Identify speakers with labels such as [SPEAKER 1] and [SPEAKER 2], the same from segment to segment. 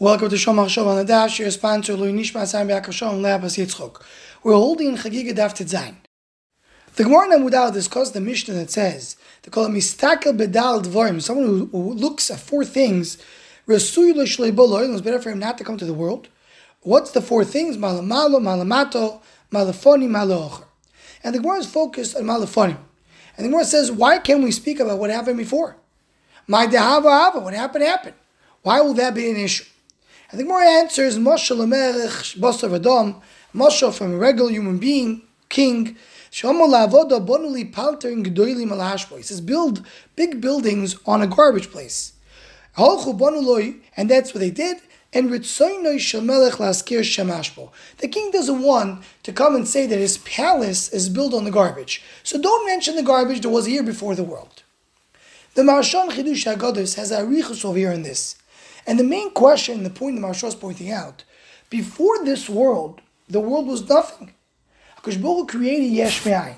[SPEAKER 1] Welcome to Shor Machshava on the Dash, your sponsor, Louis Nishma Sam Yaakov Leabas Yitzchok. We're holding Chagiga Daf Tetzain. The Gemara Namudal discussed the Mishnah that says, they call it Mistakel Bedal Dvorim, someone who, who looks at four things, Rasuy It was better for him not to come to the world. What's the four things? Malamalo, Malamato, Malafoni, Malocher. And the Gemara is focused on Malafoni. And the Gemara says, why can't we speak about what happened before? My Dehava Hava, what happened happened. Why will that be an issue? And the Gemara answers, Moshe Lamerech Basar Adam, Moshe from a regular human being, king, he says, build big buildings on a garbage place. And that's what they did. And the king doesn't want to come and say that his palace is built on the garbage. So don't mention the garbage that was here before the world. The Marshan Chidush Haggadah has a richus over here in this. And the main question, the point the Maharsha is pointing out, before this world, the world was nothing. Baruch created Yesh Me'ayin.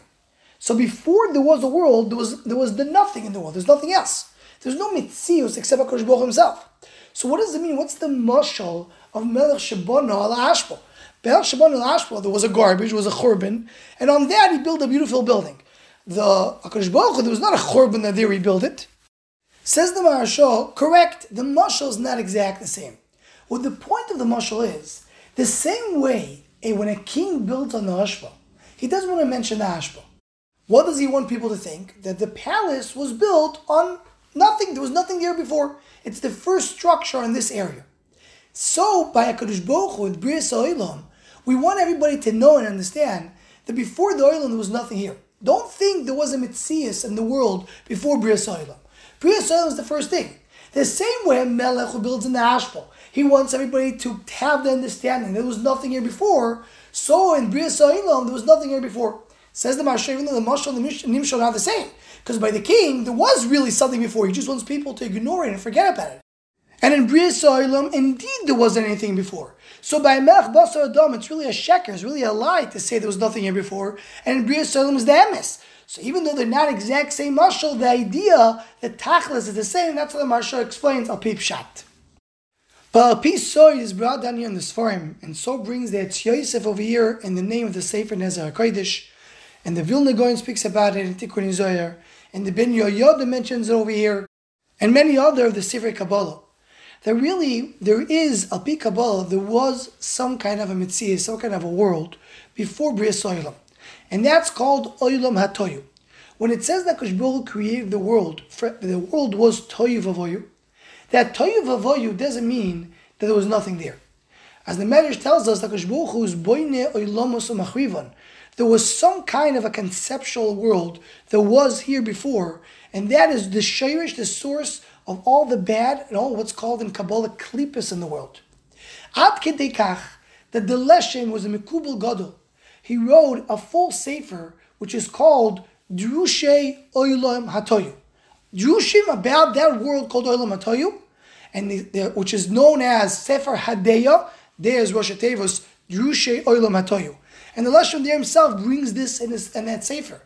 [SPEAKER 1] So before there was a world, there was there was the nothing in the world. There's nothing else. There's no mitzius except Hakadosh himself. So what does it mean? What's the mashal of Melech Shabana al Ashpo? Melech Shabana al Ashpo, there was a garbage, there was a churban, and on that he built a beautiful building. The Hakadosh there was not a churban that there he built it. Says the Maharshal, correct, the mashal is not exact the same. What the point of the mashal is, the same way eh, when a king built on the Ashba, he doesn't want to mention the Ashba. What does he want people to think? That the palace was built on nothing. There was nothing there before. It's the first structure in this area. So, by HaKadosh Baruch Hu, Bris Oilam, we want everybody to know and understand that before the Oilam, there was nothing here. Don't think there was a Mitzias in the world before Bris Oilam. Bria Soil is the first thing. The same way Melech who builds in the Ashbal. He wants everybody to have the understanding. There was nothing here before. So in Bria Soilam, there was nothing here before. Says the Maharsha, even though the Mashal and the Nimshal are the same. Because by the king, there was really something before. He just wants people to ignore it and forget about it. And in Bria Soilam, indeed there wasn't anything before. So by Melech Basar Adam, it's really a sheker, it's really a lie to say there was nothing here before. And in Bria Soilam is the emes. So even though they're not exact same mashal, the idea that tachlis is the same, that's what the mashal explains al peep shot. But al peep soy is brought down here in the Sfarim, and so brings the Yosef over here in the name of the Sefer Nezer HaKodesh, and the Vilna Gaon speaks about it in Tikkun Zohar, and the Ben Yoyoda mentions it over here, and many other of the Sefer Kabbalah. That really, there is, al peep Kabbalah, there was some kind of a mitzvah, some kind of a world before Bris Oilam. And that's called Oilam HaToyu. When it says that Kushbul created the world, the world was Toyu Vavoyu, that Toyu Vavoyu doesn't mean that there was nothing there. As the Medrash tells us, that. There was some kind of a conceptual world that was here before, and that is the Shirish, the source of all the bad and all what's called in Kabbalah klippas in the world. Ad that the Leshem was a Mikubal Gadol he wrote a full sefer which is called Drushe Oilam Hatoyu. Drushim about that world called Oilam Hatoyu, and the, the, which is known as Sefer Hadeya. There is Rosh Tevos Drushe Oilam Hatoyu. And the Leshem there himself brings this in, his, in that sefer.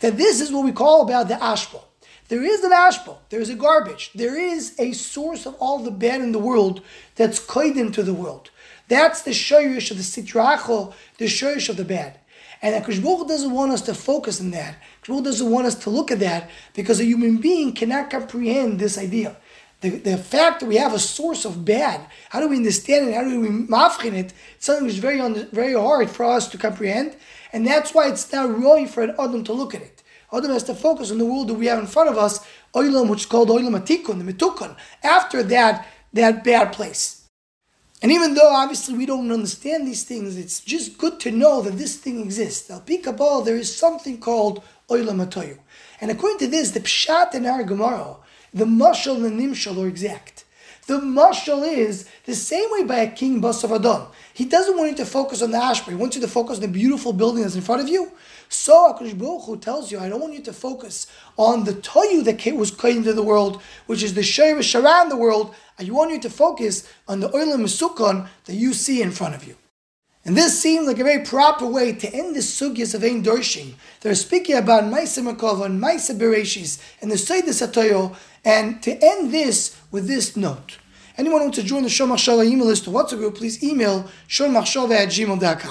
[SPEAKER 1] That this is what we call about the Ashbal. There is an ashbal, there is a garbage, there is a source of all the bad in the world that's koidim to the world. That's the shayrish of the sitracho, the shayrish of the bad. And that Baruch doesn't want us to focus on that. Baruch doesn't want us to look at that because a human being cannot comprehend this idea. The, the fact that we have a source of bad, how do we understand it? How do we mafkin it? It's something that's very, very hard for us to comprehend. And that's why it's not really for an Adam to look at it. Adam has to focus on the world that we have in front of us, Oilam, which is called Oilam Atikun, the Mitukun, after that, that bad place. And even though obviously we don't understand these things, it's just good to know that this thing exists. Al Pi Kabbalah, there is something called Oilam Atoyu. And according to this, the Pshat in our Gemara, the Mashal and the Nimshal are exact. The Mashal is the same way by a king Basav Adon. He doesn't want you to focus on the Ashbar, he wants you to focus on the beautiful building that's in front of you. So Hu tells you, I don't want you to focus on the Toyu that was created into the world, which is the Shirish around the world. I want you to focus on the Oilam Mesukon that you see in front of you. And this seemed like a very proper way to end this sugyas of Ein Dorshim. They're speaking about Maisa Merkava and Maisa Bereshis and the Seydis Satoyo, and to end this with this note. Anyone who wants to join the Shor Machshava email list or WhatsApp group, please email shormachshava at gmail.com.